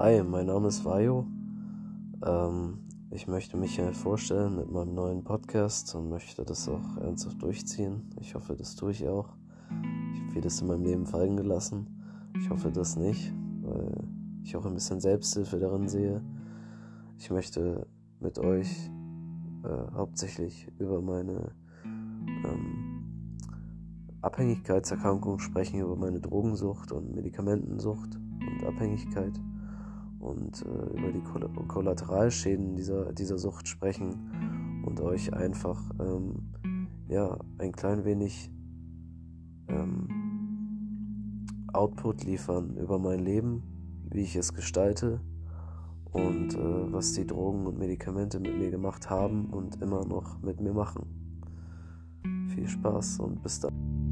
Hi, mein Name ist Vajo. Ähm, ich möchte mich hier vorstellen mit meinem neuen Podcast und möchte das auch ernsthaft durchziehen. Ich hoffe, das tue ich auch. Ich habe vieles in meinem Leben fallen gelassen. Ich hoffe das nicht, weil ich auch ein bisschen Selbsthilfe darin sehe. Ich möchte mit euch äh, hauptsächlich über meine ähm, Abhängigkeitserkrankung sprechen, über meine Drogensucht und Medikamentensucht und Abhängigkeit und äh, über die Koll Kollateralschäden dieser, dieser Sucht sprechen und euch einfach ähm, ja, ein klein wenig ähm, Output liefern über mein Leben, wie ich es gestalte und äh, was die Drogen und Medikamente mit mir gemacht haben und immer noch mit mir machen. Viel Spaß und bis dann.